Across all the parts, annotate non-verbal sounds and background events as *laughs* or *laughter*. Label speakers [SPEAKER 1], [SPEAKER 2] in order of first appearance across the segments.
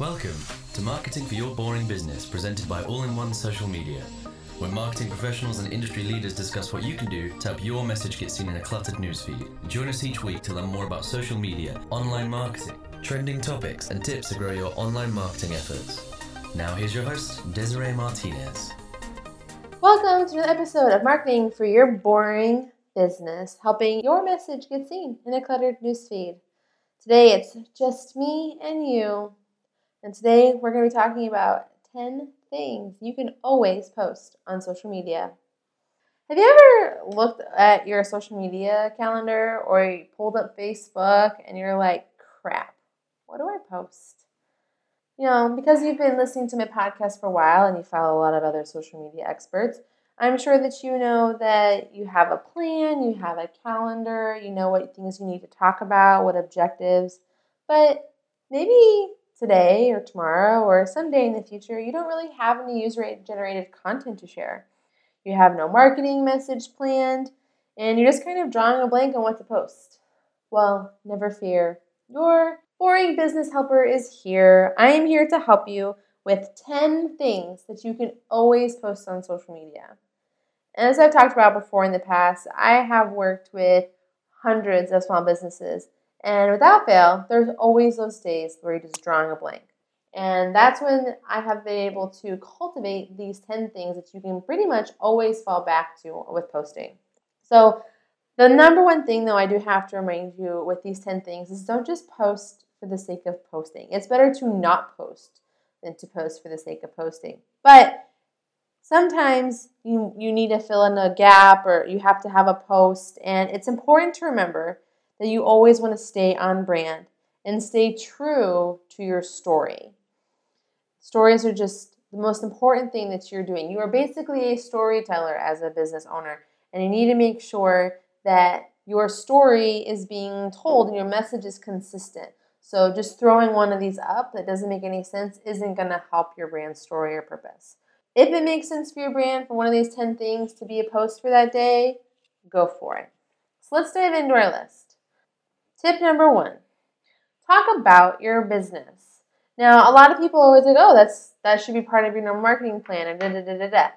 [SPEAKER 1] Welcome to Marketing for Your Boring Business, presented by All in One Social Media, where marketing professionals and industry leaders discuss what you can do to help your message get seen in a cluttered newsfeed. Join us each week to learn more about social media, online marketing, trending topics, and tips to grow your online marketing efforts. Now, here's your host, Desiree Martinez.
[SPEAKER 2] Welcome to another episode of Marketing for Your Boring Business, helping your message get seen in a cluttered newsfeed. Today it's just me and you. And today we're going to be talking about 10 things you can always post on social media. Have you ever looked at your social media calendar or you pulled up Facebook and you're like, crap, what do I post? You know, because you've been listening to my podcast for a while and you follow a lot of other social media experts, I'm sure that you know that you have a plan, you have a calendar, you know what things you need to talk about, what objectives. But maybe today or tomorrow or someday in the future, you don't really have any user generated content to share. You have no marketing message planned, and you're just kind of drawing a blank on what to post. Well, never fear. Your boring business helper is here. I am here to help you with 10 things that you can always post on social media. And as I've talked about before in the past, I have worked with hundreds of small businesses. And without fail, there's always those days where you're just drawing a blank. And that's when I have been able to cultivate these 10 things that you can pretty much always fall back to with posting. So, the number one thing, though, I do have to remind you with these 10 things is don't just post for the sake of posting. It's better to not post than to post for the sake of posting. But sometimes you, you need to fill in a gap or you have to have a post. And it's important to remember that you always want to stay on brand and stay true to your story. Stories are just the most important thing that you're doing. You are basically a storyteller as a business owner, and you need to make sure that your story is being told and your message is consistent. So, just throwing one of these up that doesn't make any sense isn't going to help your brand story or purpose. If it makes sense for your brand for one of these 10 things to be a post for that day, go for it. So let's dive into our list. Tip number one talk about your business. Now, a lot of people always like, oh, that's that should be part of your marketing plan and da da da da da.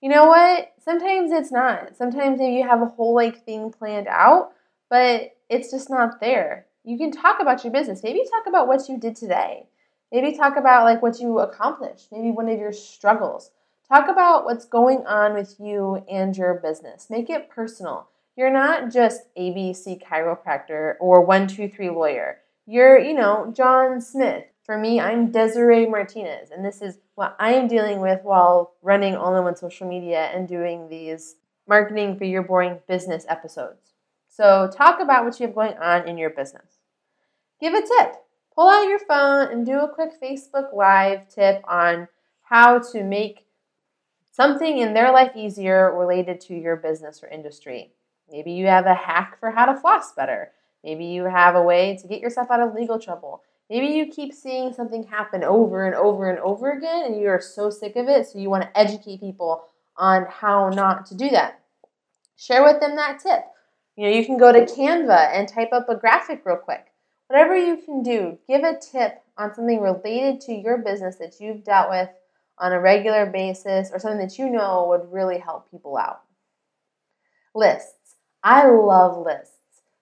[SPEAKER 2] You know what? Sometimes it's not. Sometimes if you have a whole like thing planned out, but it's just not there. You can talk about your business. Maybe talk about what you did today. Maybe talk about like what you accomplished. Maybe one of your struggles. Talk about what's going on with you and your business. Make it personal. You're not just ABC chiropractor or 123 lawyer. You're, you know, John Smith. For me, I'm Desiree Martinez, and this is what I am dealing with while running all in one social media and doing these marketing for your boring business episodes. So, talk about what you have going on in your business. Give a tip. Pull out your phone and do a quick Facebook Live tip on how to make something in their life easier related to your business or industry. Maybe you have a hack for how to floss better. Maybe you have a way to get yourself out of legal trouble. Maybe you keep seeing something happen over and over and over again and you are so sick of it, so you want to educate people on how not to do that. Share with them that tip. You know, you can go to Canva and type up a graphic real quick. Whatever you can do, give a tip on something related to your business that you've dealt with on a regular basis or something that you know would really help people out. Lists. I love lists.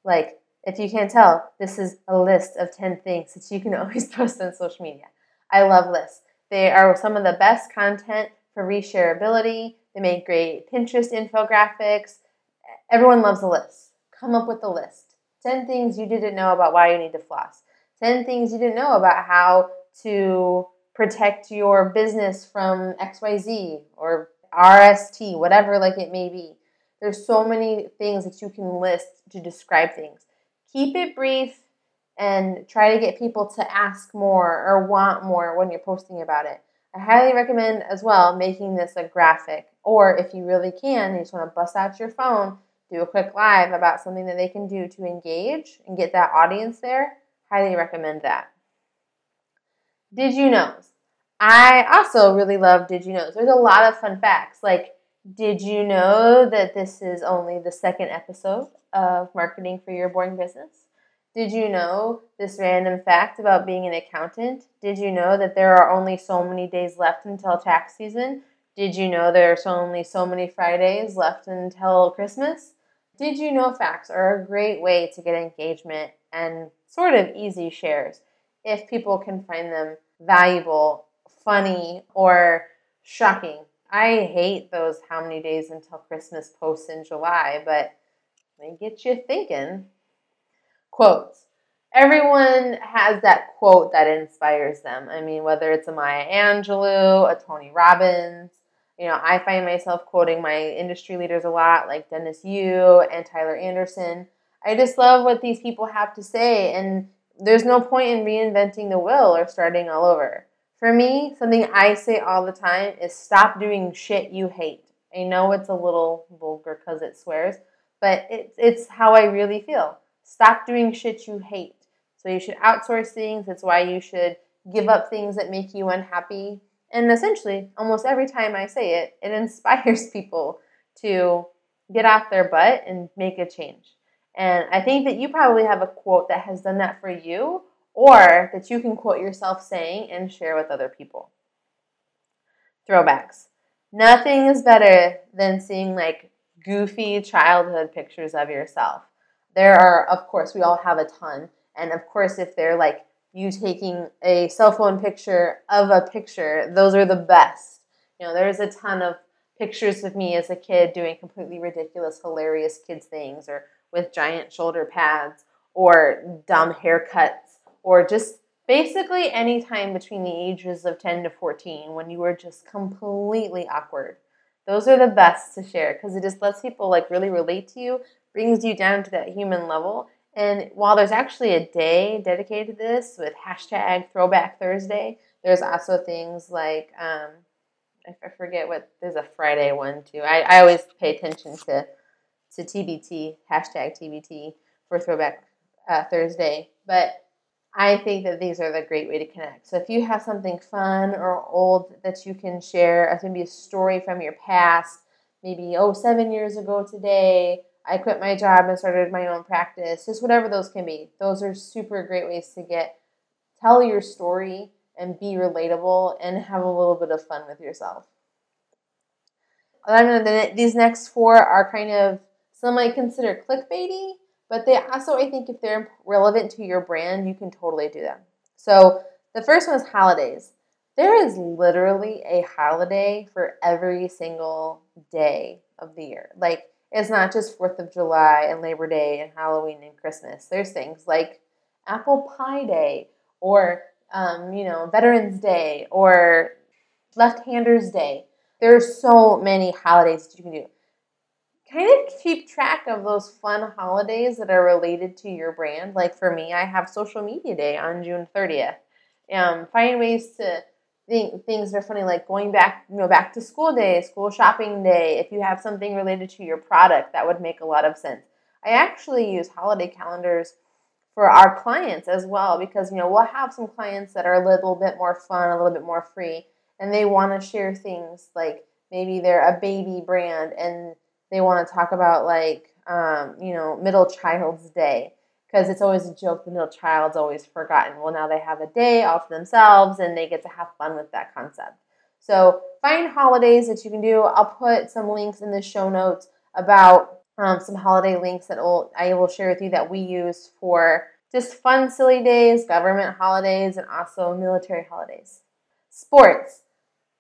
[SPEAKER 2] Like, if you can't tell, this is a list of 10 things that you can *laughs* always post on social media. I love lists. They are some of the best content for reshareability. They make great Pinterest infographics. Everyone loves a list. Come up with a list. 10 things you didn't know about why you need to floss. 10 things you didn't know about how to protect your business from XYZ or RST, whatever like it may be. There's so many things that you can list to describe things. Keep it brief and try to get people to ask more or want more when you're posting about it. I highly recommend as well making this a graphic, or if you really can, you just want to bust out your phone, do a quick live about something that they can do to engage and get that audience there. Highly recommend that. Did you know? I also really love Did You Know? There's a lot of fun facts. Like, did you know that this is only the second episode of Marketing for Your Boring Business? Did you know this random fact about being an accountant? Did you know that there are only so many days left until tax season? Did you know there are only so many Fridays left until Christmas? Did you know facts are a great way to get engagement and sort of easy shares if people can find them valuable, funny, or shocking. I hate those how many days until Christmas posts in July, but they get you thinking. Quotes. Everyone has that quote that inspires them. I mean, whether it's a Maya Angelou, a Tony Robbins, you know, I find myself quoting my industry leaders a lot, like Dennis Yu and Tyler Anderson. I just love what these people have to say, and there's no point in reinventing the wheel or starting all over. For me, something I say all the time is stop doing shit you hate. I know it's a little vulgar because it swears, but it's, it's how I really feel. Stop doing shit you hate. So you should outsource things. That's why you should give up things that make you unhappy. And essentially, almost every time I say it, it *laughs* inspires people to get off their butt and make a change. And I think that you probably have a quote that has done that for you or that you can quote yourself saying and share with other people. Throwbacks. Nothing is better than seeing like goofy childhood pictures of yourself. There are, of course, we all have a ton. And of course, if they're like you taking a cell phone picture of a picture, those are the best. You know, there's a ton of pictures of me as a kid doing completely ridiculous, hilarious kids things, or with giant shoulder pads, or dumb haircuts, or just basically any time between the ages of 10 to 14 when you were just completely awkward. Those are the best to share because it just lets people like really relate to you, brings you down to that human level. And while there's actually a day dedicated to this with hashtag Throwback Thursday, there's also things like um, I forget what there's a Friday one too. I, I always pay attention to to TBT hashtag TBT for Throwback uh, Thursday, but I think that these are the great way to connect. So if you have something fun or old that you can share, it can be a story from your past, maybe, oh, seven years ago today, I quit my job and started my own practice, just whatever those can be. Those are super great ways to get, tell your story and be relatable and have a little bit of fun with yourself. I don't know, these next four are kind of, some might consider clickbaity, but they also, I think, if they're relevant to your brand, you can totally do them. So the first one is holidays. There is literally a holiday for every single day of the year. Like, it's not just 4th of July and Labor Day and Halloween and Christmas. There's things like Apple Pie Day or, um, you know, Veterans Day or Left Handers Day. There are so many holidays that you can do kind of keep track of those fun holidays that are related to your brand. Like for me, I have social media day on June 30th. Um, find ways to think things are funny, like going back, you know, back to school day, school shopping day. If you have something related to your product, that would make a lot of sense. I actually use holiday calendars for our clients as well because you know we'll have some clients that are a little bit more fun, a little bit more free, and they want to share things like maybe they're a baby brand and they want to talk about like um, you know middle child's day. Because it's always a joke the middle child's always forgotten. Well now they have a day all to themselves and they get to have fun with that concept. So find holidays that you can do. I'll put some links in the show notes about um, some holiday links that will, i will share with you that we use for just fun silly days government holidays and also military holidays. Sports.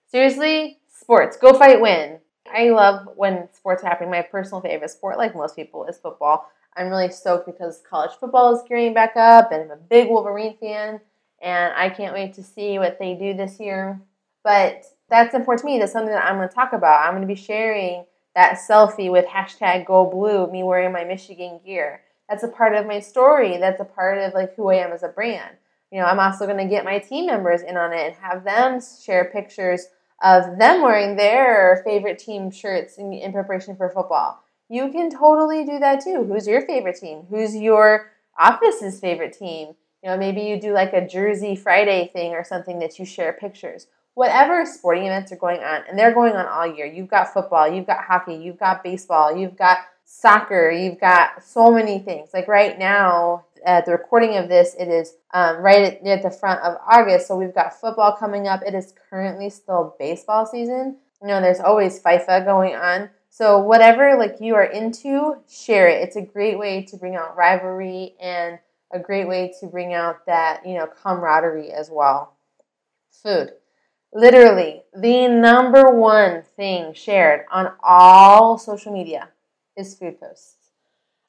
[SPEAKER 2] Seriously sports. Go fight win I love when sports are happening. My personal favorite sport, like most people, is football. I'm really stoked because college football is gearing back up, and I'm a big Wolverine fan, and I can't wait to see what they do this year. But that's important to me. That's something that I'm going to talk about. I'm going to be sharing that selfie with hashtag Go Blue, me wearing my Michigan gear. That's a part of my story. That's a part of like who I am as a brand. You know, I'm also going to get my team members in on it and have them share pictures of them wearing their favorite team shirts in, in preparation for football. You can totally do that too. Who's your favorite team? Who's your office's favorite team? You know, maybe you do like a Jersey Friday thing or something that you share pictures. Whatever sporting events are going on, and they're going on all year. You've got football, you've got hockey, you've got baseball, you've got soccer, you've got so many things. Like right now, at the recording of this, it is um, right at, at the front of August. So we've got football coming up. It is currently still baseball season. You know, there's always FIFA going on. So whatever like you are into, share it. It's a great way to bring out rivalry and a great way to bring out that, you know, camaraderie as well. Food. Literally, the number one thing shared on all social media is food posts.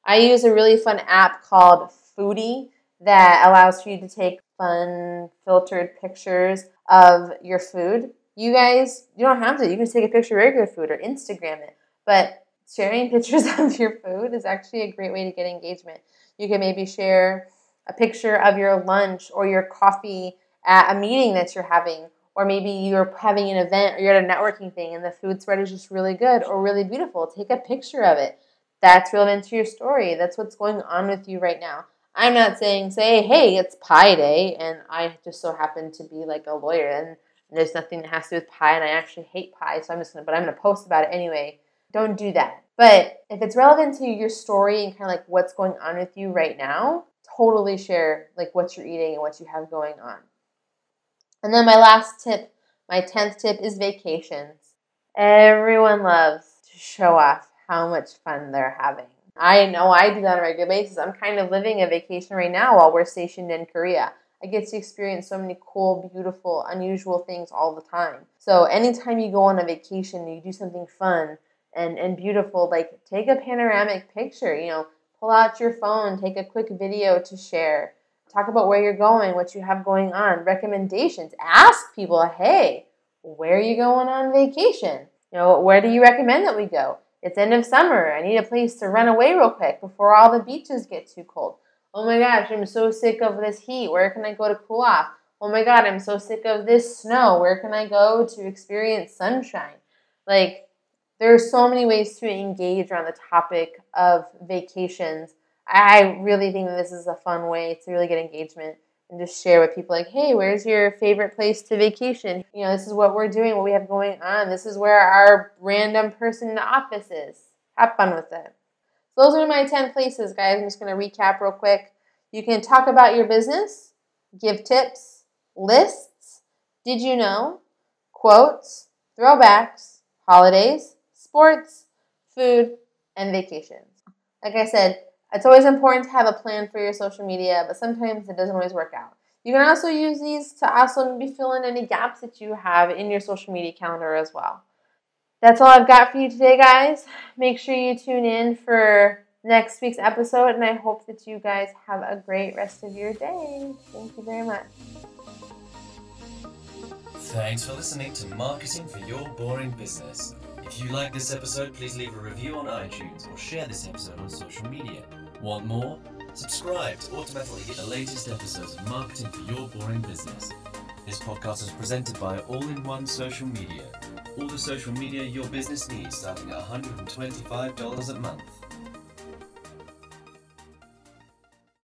[SPEAKER 2] I use a really fun app called Foodie that allows for you to take fun filtered pictures of your food. You guys, you don't have to. You can take a picture of regular food or Instagram it. But sharing *laughs* pictures of your food is actually a great way to get engagement. You can maybe share a picture of your lunch or your coffee at a meeting that you're having, or maybe you're having an event or you're at a networking thing and the food spread is just really good or really beautiful. Take a picture of it. That's relevant to your story. That's what's going on with you right now. I'm not saying say, hey, it's pie day, and I just so happen to be like a lawyer, and there's nothing that has to do with pie, and I actually hate pie, so I'm just gonna, but I'm gonna post about it anyway. Don't do that. But if it's relevant to your story and kind of like what's going on with you right now, totally share like what you're eating and what you have going on. And then my last tip, my 10th tip is vacations. Everyone loves to show off how much fun they're having. I know I do that on a regular basis. I'm kind of living a vacation right now while we're stationed in Korea. I get to experience so many cool, beautiful, unusual things all the time. So anytime you go on a vacation, you do something fun and, and beautiful, like take a panoramic picture, you know, pull out your phone, take a quick video to share. Talk about where you're going, what you have going on, recommendations. Ask people, hey, where are you going on vacation? You know, where do you recommend that we go? It's end of summer. I need a place to run away real quick before all the beaches get too cold. Oh my gosh, I'm so sick of this heat. Where can I go to cool off? Oh my god, I'm so sick of this snow. Where can I go to experience sunshine? Like, there are so many ways to engage around the topic of vacations. I really think this is a fun way to really get engagement and just share with people like, hey, where's your favorite place to vacation? You know, this is what we're doing, what we have going on. This is where our random person in the office is. Have fun with it. So those are my 10 places, guys. I'm just going to recap real quick. You can talk about your business, give tips, lists, did you know, quotes, throwbacks, holidays, sports, food, and vacations. Like I said, it's always important to have a plan for your social media, but sometimes it doesn't always work out. You can also use these to also maybe fill in any gaps that you have in your social media calendar as well. That's all I've got for you today, guys. Make sure you tune in for next week's episode, and I hope that you guys have a great rest of your day. Thank you very much.
[SPEAKER 1] Thanks for listening to Marketing for Your Boring Business. If you like this episode, please leave a review on iTunes or share this episode on social media. Want more? Subscribe to automatically get the latest episodes of Marketing for Your Boring Business. This podcast is presented by All in One Social Media. All the social media your business needs starting at $125 a month.